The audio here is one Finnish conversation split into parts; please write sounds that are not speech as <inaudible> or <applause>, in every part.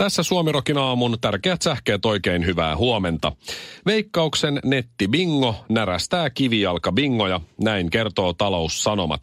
Tässä Suomirokin aamun tärkeät sähkeet oikein hyvää huomenta. Veikkauksen netti bingo närästää kivijalka bingoja, näin kertoo taloussanomat.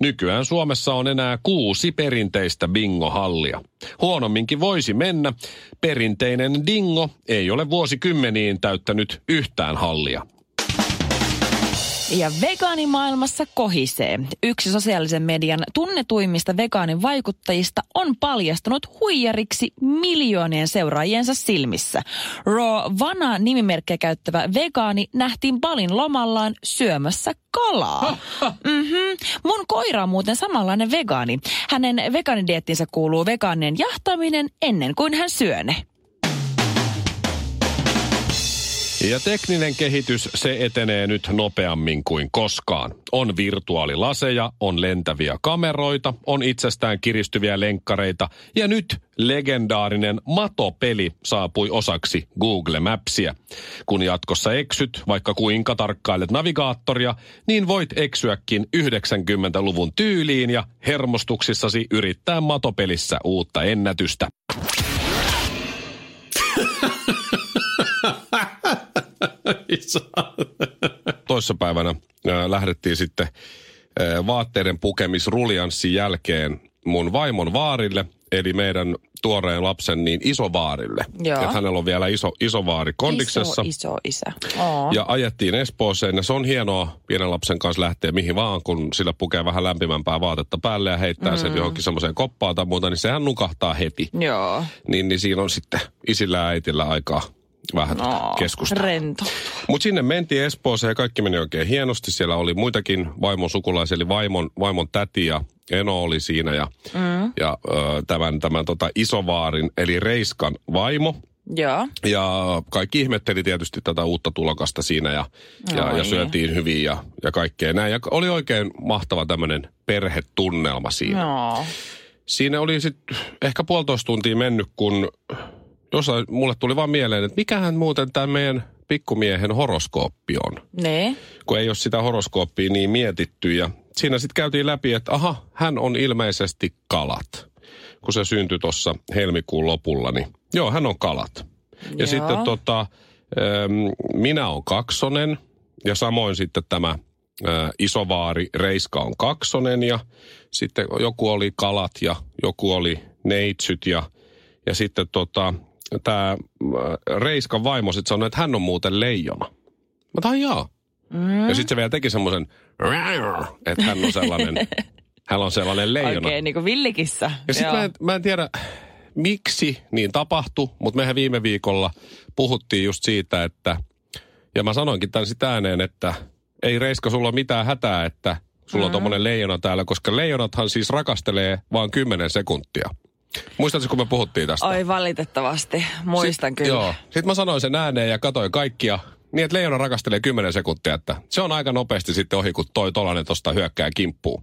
Nykyään Suomessa on enää kuusi perinteistä bingohallia. Huonomminkin voisi mennä. Perinteinen dingo ei ole vuosikymmeniin täyttänyt yhtään hallia. Ja vegaanimaailmassa kohisee. Yksi sosiaalisen median tunnetuimmista vegaanin vaikuttajista on paljastunut huijariksi miljoonien seuraajiensa silmissä. Raw Vana nimimerkkiä käyttävä vegaani nähtiin Balin lomallaan syömässä kalaa. Mm-hmm. Mun koira on muuten samanlainen vegaani. Hänen vegaanidiettinsä kuuluu vegaanien jahtaminen ennen kuin hän syö ne. Ja tekninen kehitys, se etenee nyt nopeammin kuin koskaan. On virtuaalilaseja, on lentäviä kameroita, on itsestään kiristyviä lenkkareita ja nyt legendaarinen matopeli saapui osaksi Google Mapsia. Kun jatkossa eksyt, vaikka kuinka tarkkailet navigaattoria, niin voit eksyäkin 90-luvun tyyliin ja hermostuksissasi yrittää matopelissä uutta ennätystä. Toissapäivänä ää, lähdettiin sitten ää, vaatteiden pukemisrulianssin jälkeen mun vaimon vaarille, eli meidän tuoreen lapsen niin isovaarille. Joo. Et hänellä on vielä iso, isovaari kondiksessa. Iso, iso isä. Oo. Ja ajettiin Espooseen ja se on hienoa pienen lapsen kanssa lähteä mihin vaan, kun sillä pukee vähän lämpimämpää vaatetta päälle ja heittää mm. sen johonkin semmoiseen koppaan tai muuta, niin sehän nukahtaa heti. Joo. Niin, niin siinä on sitten isillä ja äitillä aikaa vähän No, keskustella. rento. Mutta sinne mentiin Espooseen ja kaikki meni oikein hienosti. Siellä oli muitakin vaimon sukulaisia, eli vaimon, vaimon täti ja Eno oli siinä ja, mm. ja ö, tämän, tämän tota isovaarin, eli Reiskan vaimo. Joo. Ja kaikki ihmetteli tietysti tätä uutta tulokasta siinä ja, ja, ja syötiin hyvin ja, ja kaikkea näin. Ja oli oikein mahtava tämmöinen perhetunnelma siinä. No. Siinä oli sitten ehkä puolitoista tuntia mennyt, kun jossain mulle tuli vaan mieleen, että mikähän muuten tämä meidän pikkumiehen horoskooppi on. Ne. Kun ei ole sitä horoskooppia niin mietitty. Ja siinä sitten käytiin läpi, että aha, hän on ilmeisesti kalat. Kun se syntyi tuossa helmikuun lopulla, niin joo, hän on kalat. Ja Joo. sitten tota, minä on kaksonen ja samoin sitten tämä isovaari Reiska on kaksonen ja sitten joku oli kalat ja joku oli neitsyt ja, ja sitten tota, tämä Reiskan vaimo sitten sanoi, että hän on muuten leijona. Mä tahan jaa. Mm. Ja sitten se vielä teki semmoisen, että hän on sellainen, <laughs> hän on sellainen leijona. Oikein niin kuin villikissa. Ja sitten mä, en- mä en tiedä, miksi niin tapahtui, mutta mehän viime viikolla puhuttiin just siitä, että, ja mä sanoinkin tämän sitä ääneen, että ei Reiska sulla mitään hätää, että sulla on tommonen leijona täällä, koska leijonathan siis rakastelee vaan 10 sekuntia. Muistatko, kun me puhuttiin tästä? Oi valitettavasti, muistan Sit- kyllä. Joo. Sitten mä sanoin sen ääneen ja katsoin kaikkia. Niin, että leijona rakastelee 10 sekuntia, että se on aika nopeasti sitten ohi, kun toi tolanen tosta hyökkää kimppuu.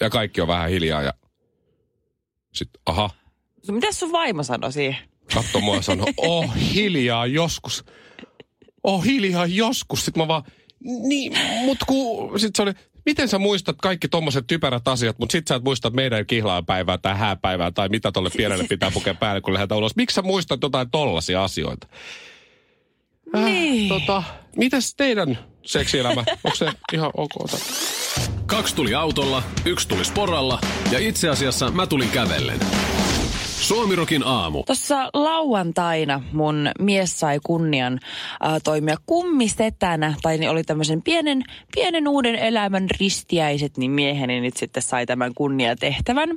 Ja kaikki on vähän hiljaa ja sitten, aha, Mitä sun vaimo sanoi siihen? katso mua ja sanoi, <laughs> oh hiljaa joskus. Oh hiljaa joskus. Sitten mä vaan, niin, mut ku, sit se oli, miten sä muistat kaikki tommoset typerät asiat, mutta sit sä et muista meidän kihlaapäivää tai hääpäivää tai mitä tolle pienelle <laughs> pitää pukea päälle, kun lähdetään ulos. Miksi sä muistat jotain tollasia asioita? Niin. Tota, mitäs teidän seksielämä? Onko se ihan ok? Kaksi tuli autolla, yksi tuli sporalla ja itse asiassa mä tulin kävellen. Suomirokin aamu. Tuossa lauantaina mun mies sai kunnian äh, toimia kummisetänä, tai niin oli tämmöisen pienen, pienen uuden elämän ristiäiset, niin mieheni nyt sitten sai tämän kunniatehtävän.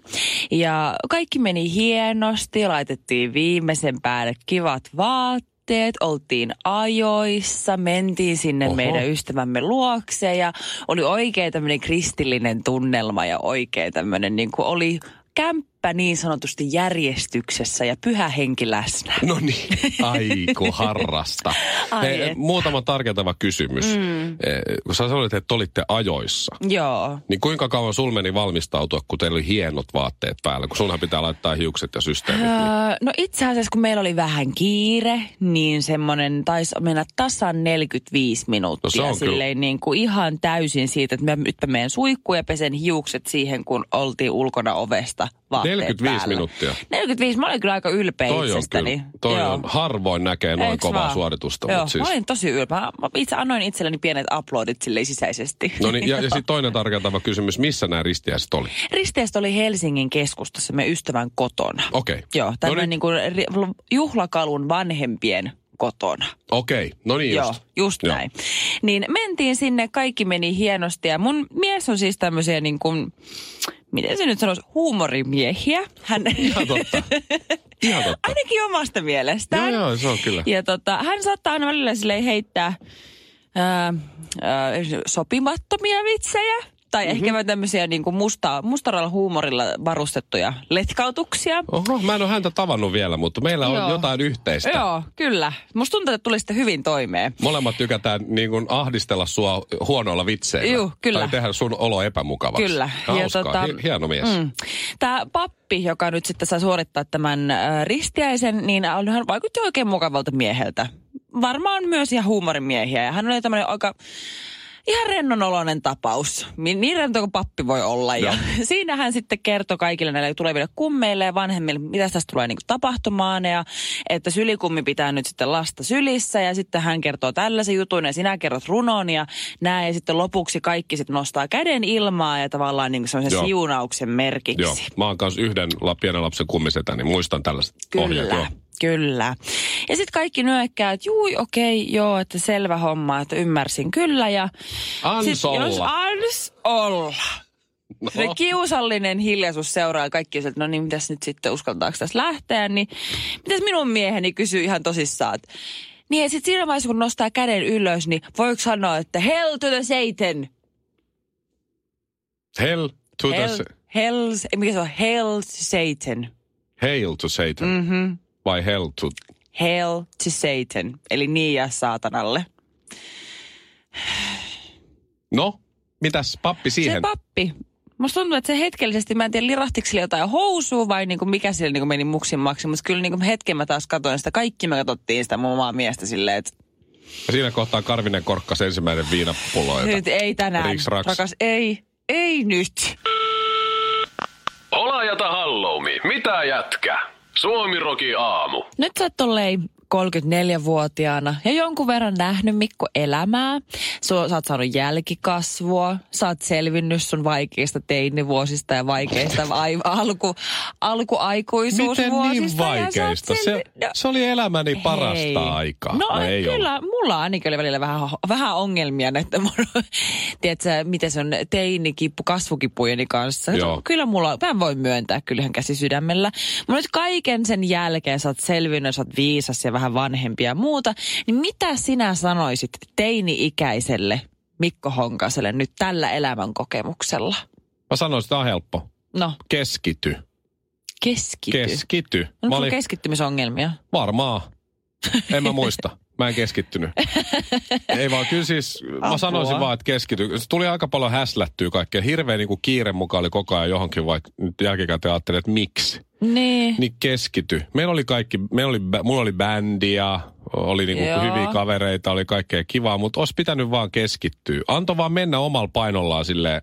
Ja kaikki meni hienosti, laitettiin viimeisen päälle kivat vaatteet, oltiin ajoissa, mentiin sinne. Oho. meidän ystävämme luokse ja oli oikein tämmöinen kristillinen tunnelma ja oikein tämmöinen niin kuin oli kämppä leppä niin sanotusti järjestyksessä ja pyhä henki läsnä. No niin, aiku harrasta. <laughs> Ai Hei, muutama tarkentava kysymys. Mm. Eh, kun sä sanoit, että olitte ajoissa, Joo. niin kuinka kauan sul meni valmistautua, kun teillä oli hienot vaatteet päällä? Kun sunhan pitää laittaa hiukset ja systeemit. Niin. Öö, no itse asiassa kun meillä oli vähän kiire, niin semmoinen taisi mennä tasan 45 minuuttia. No se on silleen niin kuin ihan täysin siitä, että mä nyt mä menen suihkuun ja pesen hiukset siihen, kun oltiin ulkona ovesta vaatteet 45 päällä. minuuttia. 45, mä olin kyllä aika ylpeä Toi on itsestäni. kyllä, toi Joo. on, harvoin näkee noin Eiks kovaa vaan? suoritusta. Joo, Mutta siis, mä olin tosi ylpeä. Mä itse annoin itselleni pienet uploadit silleen sisäisesti. no niin, ja, <laughs> ja sitten toinen tarkentava kysymys, missä nämä ristiäiset oli? Risteestä oli Helsingin keskustassa me ystävän kotona. Okei. Joo, tämmöinen no niin kuin ri- juhlakalun vanhempien kotona. Okei, no niin Joo, just. just Joo. näin. Niin mentiin sinne, kaikki meni hienosti ja mun mies on siis tämmöisiä niin kuin, miten se nyt sanoisi, huumorimiehiä. Hän, Ihan totta. Ihan totta. ainakin omasta mielestään. Joo, joo, se on kyllä. Ja tota, hän saattaa aina välillä silleen heittää ää, ää, sopimattomia vitsejä. Tai mm-hmm. ehkä tämmöisiä niin kuin musta, mustaralla huumorilla varustettuja letkautuksia. Oho, mä en ole häntä tavannut vielä, mutta meillä on Joo. jotain yhteistä. Joo, kyllä. Musta tuntuu, että tuli sitten hyvin toimeen. Molemmat tykätään niin kuin ahdistella sua huonoilla vitseillä. Juu, kyllä. Tai tehdä sun olo epämukavaksi. Kyllä. Hauskaa. Ja tota, Hieno mies. Mm. Tämä pappi, joka nyt sitten saa suorittaa tämän äh, ristiäisen, niin hän vaikutti oikein mukavalta mieheltä. Varmaan myös ihan huumorimiehiä. Ja hän oli tämmöinen aika ihan rennonoloinen tapaus. Niin rento kuin pappi voi olla. Ja <laughs> siinä hän sitten kertoi kaikille näille tuleville kummeille ja vanhemmille, mitä tästä tulee niin tapahtumaan. Ja että sylikummi pitää nyt sitten lasta sylissä. Ja sitten hän kertoo tällaisen jutun ja sinä kerrot runon ja näin. Ja sitten lopuksi kaikki sitten nostaa käden ilmaa ja tavallaan niin semmoisen Joo. siunauksen merkiksi. Joo, mä oon kanssa yhden la, pienen lapsen kummisetä, niin muistan tällaiset ohjeet. Joo. Kyllä. Ja sitten kaikki nyökkää, että juu, okei, joo, että selvä homma, että ymmärsin kyllä. Ja Ans sit, jos olla. ans olla. No, Se kiusallinen hiljaisuus seuraa kaikki että no niin, mitäs nyt sitten uskaltaako tässä lähteä, niin mitäs minun mieheni kysyy ihan tosissaan, että niin sitten siinä vaiheessa, kun nostaa käden ylös, niin voiko sanoa, että hell to the Satan. hell to Hell, the... hell, mikä se on? Hell to Satan. Hail to Satan. Mm. Vai hell to... Hell to Satan, eli niin ja saatanalle. No, mitäs pappi siihen? Se pappi. Musta tuntuu, että se hetkellisesti, mä en tiedä, lirahtiko sille jotain housua vai niinku mikä sille niinku meni muksimmaksi. Mutta kyllä niinku hetken mä taas katsoin sitä. Kaikki me katsottiin sitä mun omaa miestä silleen, että Ja siinä kohtaa Karvinen korkkas ensimmäinen viinapullo. jota- nyt ei tänään. Riks raks. Rakas, ei. Ei nyt. Olajata halloumi, mitä jätkä? Suomiroki aamu. Nyt sä tolleen 34-vuotiaana ja jonkun verran nähnyt Mikko elämää. Sua, sä oot saanut jälkikasvua, sä oot selvinnyt sun vaikeista teinivuosista ja vaikeista <laughs> ai, alku, alkuaikuisuusvuosista. Miten niin vaikeista? Se, selvi- No, se oli elämäni parasta Hei. aikaa. No, ei kyllä, mulla ainakin oli välillä vähän, vähän ongelmia näiden mun, <laughs> tiedätkö, miten se on teinikippu kasvukipujeni kanssa. Joo. Kyllä mulla, mä voin myöntää kyllähän käsi sydämellä. Mutta nyt kaiken sen jälkeen sä oot selvinnyt, sä oot viisas ja vähän vanhempi ja muuta. Niin mitä sinä sanoisit teini-ikäiselle Mikko Honkaselle nyt tällä elämän kokemuksella? Mä sanoin, että tämä on helppo. No, Keskity. keskity. Keskity. Onko Mä olin, keskittymisongelmia? varmaan. En mä muista. Mä en keskittynyt. <laughs> Ei vaan, kyllä siis, mä Apua. sanoisin vaan, että keskity. Se tuli aika paljon häslättyä kaikkea. Hirveä niin kuin kiire mukaan oli koko ajan johonkin, vaikka nyt jälkikäteen ajattelin, että miksi. Niin. Niin keskity. Meillä oli kaikki, meillä oli, mulla oli bändi ja oli niinku Joo. hyviä kavereita, oli kaikkea kivaa, mutta olisi pitänyt vaan keskittyä. Anto vaan mennä omalla painollaan sille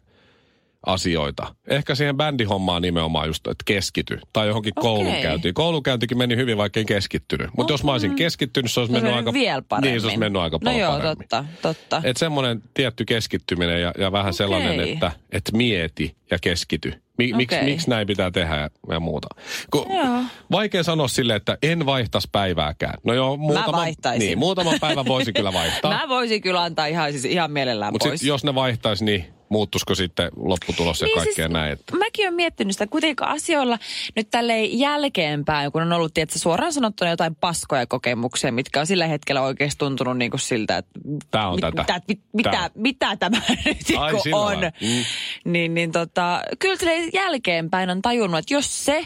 asioita. Ehkä siihen bändihommaan nimenomaan just, että keskity. Tai johonkin Okei. koulunkäyntiin. Koulunkäyntikin meni hyvin, vaikka en keskittynyt. Mutta jos mä olisin keskittynyt, se olisi mennyt aika... vielä paremmin. Niin, se olisi mennyt aika No paljon joo, paremmin. totta, totta. Että semmoinen tietty keskittyminen ja, ja vähän Okei. sellainen, että et mieti ja keskity. Mi, miksi, Okei. miksi näin pitää tehdä ja, ja muuta. Kun, Joo. vaikea sanoa sille, että en vaihtaisi päivääkään. No joo, muutama, vaihtaisin. niin, muutaman päivän voisi kyllä <laughs> vaihtaa. Mä voisin kyllä antaa ihan, siis ihan mielellään Mutta pois. jos ne vaihtaisi, niin muuttuisiko sitten lopputulos ja Niin kaikkea siis näin. Että. Mäkin olen miettinyt sitä kuitenkin asioilla nyt tälleen jälkeenpäin, kun on ollut tietysti, suoraan sanottuna jotain paskoja kokemuksia, mitkä on sillä hetkellä oikeasti tuntunut niin kuin siltä, että Tää on tätä. Mitä, mit, mitä, Tää. mitä tämä <laughs> nyt Ai, niinku on. Mm. Niin, niin tota, kyllä jälkeenpäin on tajunnut, että jos se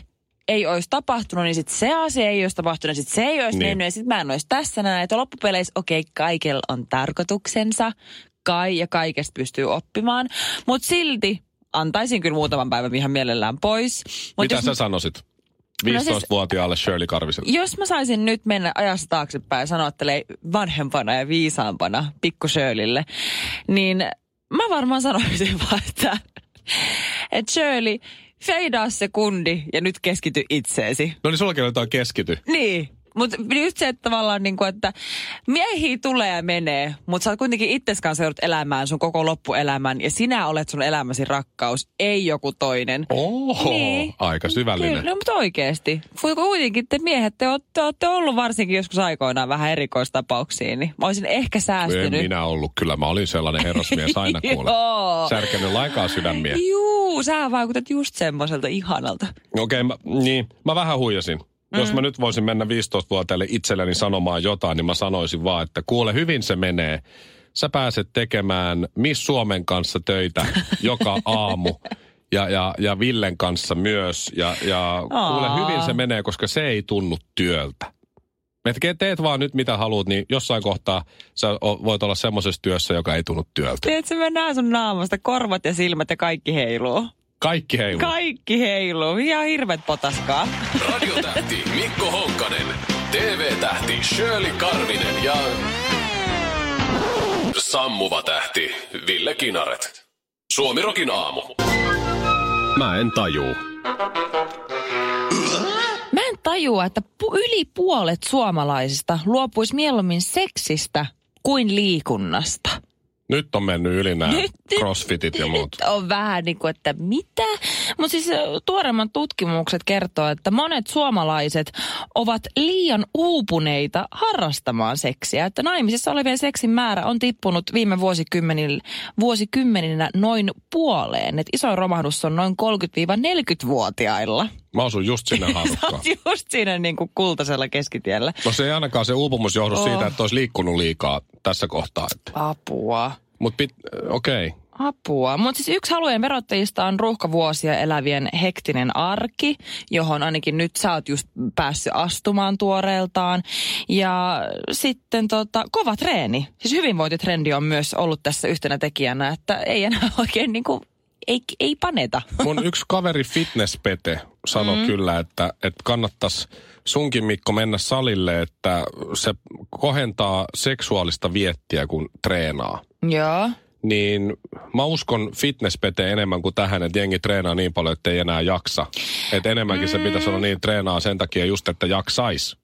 ei olisi tapahtunut, niin sitten se asia ei olisi tapahtunut, sitten se ei olisi Niin. niin. mennyt ja sitten mä en olisi tässä näin. Että loppupeleissä, okei, okay, kaikella on tarkoituksensa, kai ja kaikesta pystyy oppimaan, mutta silti antaisin kyllä muutaman päivän ihan mielellään pois. Mut Mitä jos, sä sanoisit? No siis- 15-vuotiaalle Shirley Karviselle. jos mä saisin nyt mennä ajassa taaksepäin ja sanoa tälle vanhempana ja viisaampana pikku Shirleylle, niin mä varmaan sanoisin <laughs> vaan, että, että Shirley, feidaa se kundi ja nyt keskity itseesi. No niin sullakin oli jotain keskity. Niin. Mutta just se, että tavallaan niin kuin, että miehiä tulee ja menee, mutta sä oot kuitenkin itses kanssa joudut elämään sun koko loppuelämän ja sinä olet sun elämäsi rakkaus, ei joku toinen. Oho, Niin. aika syvällinen. Kyllä, no, mutta oikeasti. Kun Kuitenkin te miehet, te olette, olette ollut varsinkin joskus aikoinaan vähän erikoistapauksia, niin mä olisin ehkä En säästynyt. minä ollut. Kyllä mä olin sellainen herrasmies <laughs> aina kuule. Särkenyt laikaa sydämiä. Juu, sä vaikutat just semmoiselta ihanalta. Okei, okay, mä, niin, mä vähän huijasin. Mm. Jos mä nyt voisin mennä 15-vuotiaille itselleni sanomaan jotain, niin mä sanoisin vaan, että kuule, hyvin se menee. Sä pääset tekemään Miss Suomen kanssa töitä <laughs> joka aamu. Ja, ja, ja Villen kanssa myös. Ja, ja kuule, hyvin se menee, koska se ei tunnu työltä. Et teet vaan nyt mitä haluat, niin jossain kohtaa sä voit olla semmoisessa työssä, joka ei tunnu työltä. Tiedätkö, mä näen sun naamasta, korvat ja silmät ja kaikki heiluu. Kaikki heiluu. Kaikki heiluu. Ihan hirvet potaskaa. Radiotähti Mikko Honkanen, TV-tähti Shirley Karvinen ja sammuva tähti Ville Kinaret. Suomirokin aamu. Mä en tajuu. Mä en tajua, että pu- yli puolet suomalaisista luopuisi mieluummin seksistä kuin liikunnasta. Nyt on mennyt yli nämä Nyt- crossfitit ja muut. Nyt on vähän niin kuin, että mitä? Mutta siis tuoreimmat tutkimukset kertoo, että monet suomalaiset ovat liian uupuneita harrastamaan seksiä. Että naimisissa olevien seksin määrä on tippunut viime vuosikymmenin, vuosikymmeninä noin puoleen. Et isoin romahdus on noin 30-40-vuotiailla. Mä osun just sinne <laughs> Sä haarukkaan. oot just siinä niin kuin kultaisella keskitiellä. No se ei ainakaan se uupumus johdu Oh. siitä, että olisi liikkunut liikaa tässä kohtaa. Apua. Mutta okei. Okay. Apua. Mutta siis yksi halujen verottajista on ruuhkavuosia elävien hektinen arki, johon ainakin nyt sä oot just päässyt astumaan tuoreeltaan. Ja sitten tota, kova treeni. Siis hyvinvointitrendi on myös ollut tässä yhtenä tekijänä, että ei enää <laughs> oikein niinku, ei, ei paneta. Mun yksi kaveri fitnesspete sanoi mm. kyllä, että, että kannattaisi sunkin Mikko mennä salille, että se kohentaa seksuaalista viettiä, kun treenaa. Joo. Niin mä uskon fitnesspete enemmän kuin tähän, että jengi treenaa niin paljon, että ei enää jaksa. Että enemmänkin se pitäisi olla niin treenaa sen takia just, että jaksais.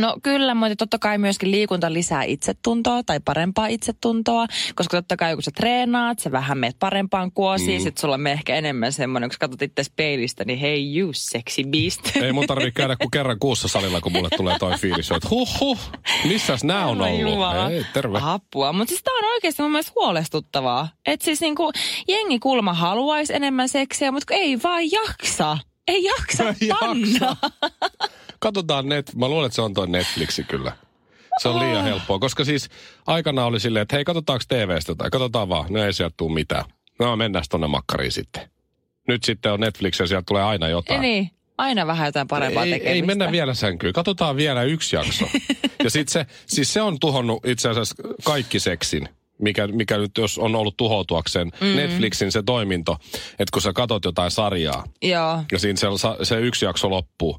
No kyllä, mutta totta kai myöskin liikunta lisää itsetuntoa tai parempaa itsetuntoa, koska totta kai kun sä treenaat, sä vähän meet parempaan kuosiin, mm. sit sulla me ehkä enemmän semmoinen, kun sä katsot itse peilistä, niin hei you sexy beast. <laughs> Ei mun tarvitse käydä kuin kerran kuussa salilla, kun mulle tulee toi fiilis, että huh huh, missäs nää on ollut? Jumala. Ei, terve. Apua, mutta siis tää on oikeasti mun mielestä huolestuttavaa. Että siis niinku jengi kulma haluaisi enemmän seksiä, mutta ei vaan jaksa. Ei jaksa Ei panna. <laughs> Katsotaan net, mä luulen, että se on toi Netflixi kyllä. Se on liian helppoa, koska siis aikana oli silleen, että hei, katsotaanko TVstä tai katsotaan vaan, no ei sieltä tule mitään. No mennään tonne makkariin sitten. Nyt sitten on Netflix ja sieltä tulee aina jotain. Niin, aina vähän jotain parempaa ei, tekemistä. ei mennä vielä sänkyyn. Katsotaan vielä yksi jakso. <laughs> ja sit se, siis se on tuhonnut itse asiassa kaikki seksin. Mikä, mikä nyt jos on ollut tuhoutuakseen mm. Netflixin se toiminto, että kun sä katot jotain sarjaa Joo. ja siinä se, se yksi jakso loppuu,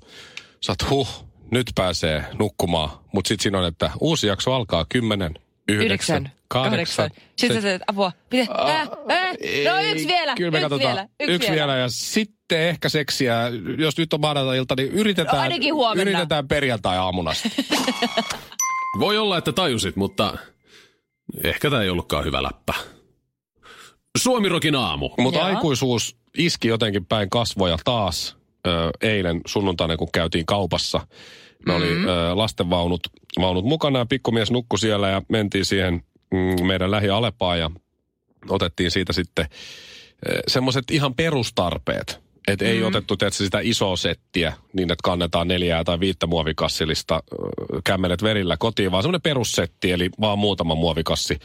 sä oot huh, nyt pääsee nukkumaan. Mutta sitten siinä on, että uusi jakso alkaa kymmenen, yhdeksän, kahdeksan. Sitten se, apua. Mitä? Ää, ää, no yksi vielä, Kyllä me yksi katsotaan. vielä, yksi, vielä. ja sitten ehkä seksiä. Jos nyt on maanantai-ilta, niin yritetään, No ainakin huomenna. yritetään perjantai-aamuna. <laughs> Voi olla, että tajusit, mutta ehkä tämä ei ollutkaan hyvä läppä. Suomirokin aamu. Mutta aikuisuus iski jotenkin päin kasvoja taas ö, eilen sunnuntaina, kun käytiin kaupassa. Me oli ö, lastenvaunut vaunut mukana ja pikkumies nukkui siellä ja mentiin siihen mm, meidän lähi Alepaan ja otettiin siitä sitten semmoiset ihan perustarpeet. Että ei mm. otettu tietysti sitä isoa settiä niin, että kannetaan neljää tai viittä muovikassillista kämmenet verillä kotiin, vaan semmoinen perussetti, eli vaan muutama muovikassi.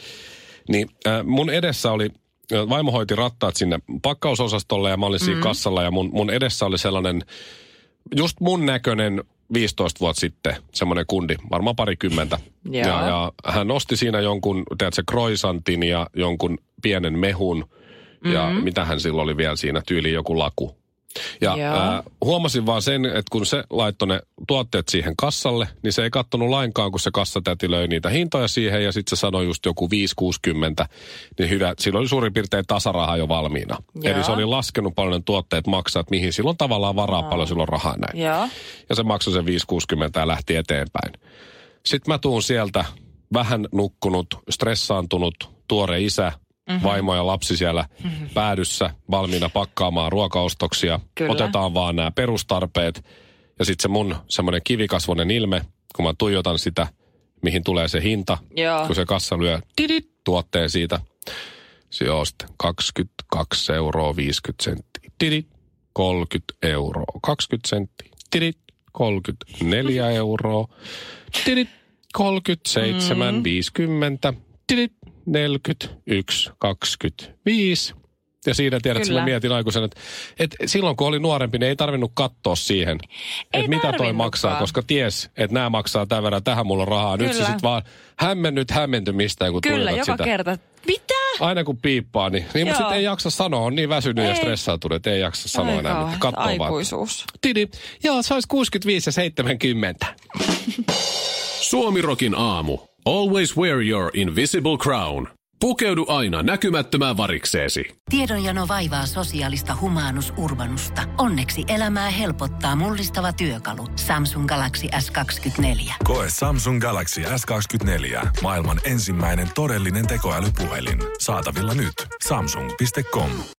Niin äh, mun edessä oli, vaimo hoiti rattaat sinne pakkausosastolle ja mä olin siinä mm. kassalla ja mun, mun edessä oli sellainen just mun näköinen 15 vuotta sitten semmoinen kundi, varmaan parikymmentä. Ja, ja hän nosti siinä jonkun, tiedätkö, kroisantin ja jonkun pienen mehun. Ja mm-hmm. mitä hän silloin oli vielä siinä, tyyli joku laku. Ja äh, huomasin vaan sen, että kun se laittoi ne tuotteet siihen kassalle, niin se ei kattonut lainkaan, kun se kassatäti löi niitä hintoja siihen ja sitten se sanoi just joku 5,60, niin hyvä, silloin oli suurin piirtein tasaraha jo valmiina. Joo. Eli se oli laskenut paljon tuotteet maksaa, että mihin silloin tavallaan varaa Aa. paljon silloin rahaa näin. Joo. Ja se maksoi sen 5,60 ja lähti eteenpäin. Sitten mä tuun sieltä vähän nukkunut, stressaantunut, tuore isä, mm-hmm. vaimo ja lapsi siellä mm-hmm. päädyssä valmiina pakkaamaan ruokaostoksia. Kyllä. Otetaan vaan nämä perustarpeet ja sitten se mun semmoinen kivikasvonen ilme, kun mä tuijotan sitä, mihin tulee se hinta, Joo. kun se kassa lyö tidit, tuotteen siitä. Se on sitten 22 euroa 50 senttiä. Tidit, 30 euroa 20 senttiä. Tidit, 34 <laughs> euroa. Tidit, 37, mm. 50. Tidit, 41, 25. Ja siinä tiedät, että mä mietin aikuisena, että, että silloin kun oli nuorempi, niin ei tarvinnut katsoa siihen, ei että mitä toi maksaa, koska ties, että nämä maksaa tämän verran, tähän mulla on rahaa. Kyllä. Nyt se sitten vaan hämmennyt hämmentymistään, kun Kyllä, joka sitä. kerta. Mitä? Aina kun piippaa, niin, niin mutta sitten ei jaksa sanoa, on niin väsynyt ei. ja stressaantunut, että ei jaksa sanoa Ai enää mitään. Aikuisuus. Vaan. Tidi, joo, se olisi 65 ja 70. Suomirokin aamu. Always wear your invisible crown. Pukeudu aina näkymättömään varikseesi. Tiedonjano vaivaa sosiaalista humanus urbanusta. Onneksi elämää helpottaa mullistava työkalu. Samsung Galaxy S24. Koe Samsung Galaxy S24. Maailman ensimmäinen todellinen tekoälypuhelin. Saatavilla nyt. Samsung.com.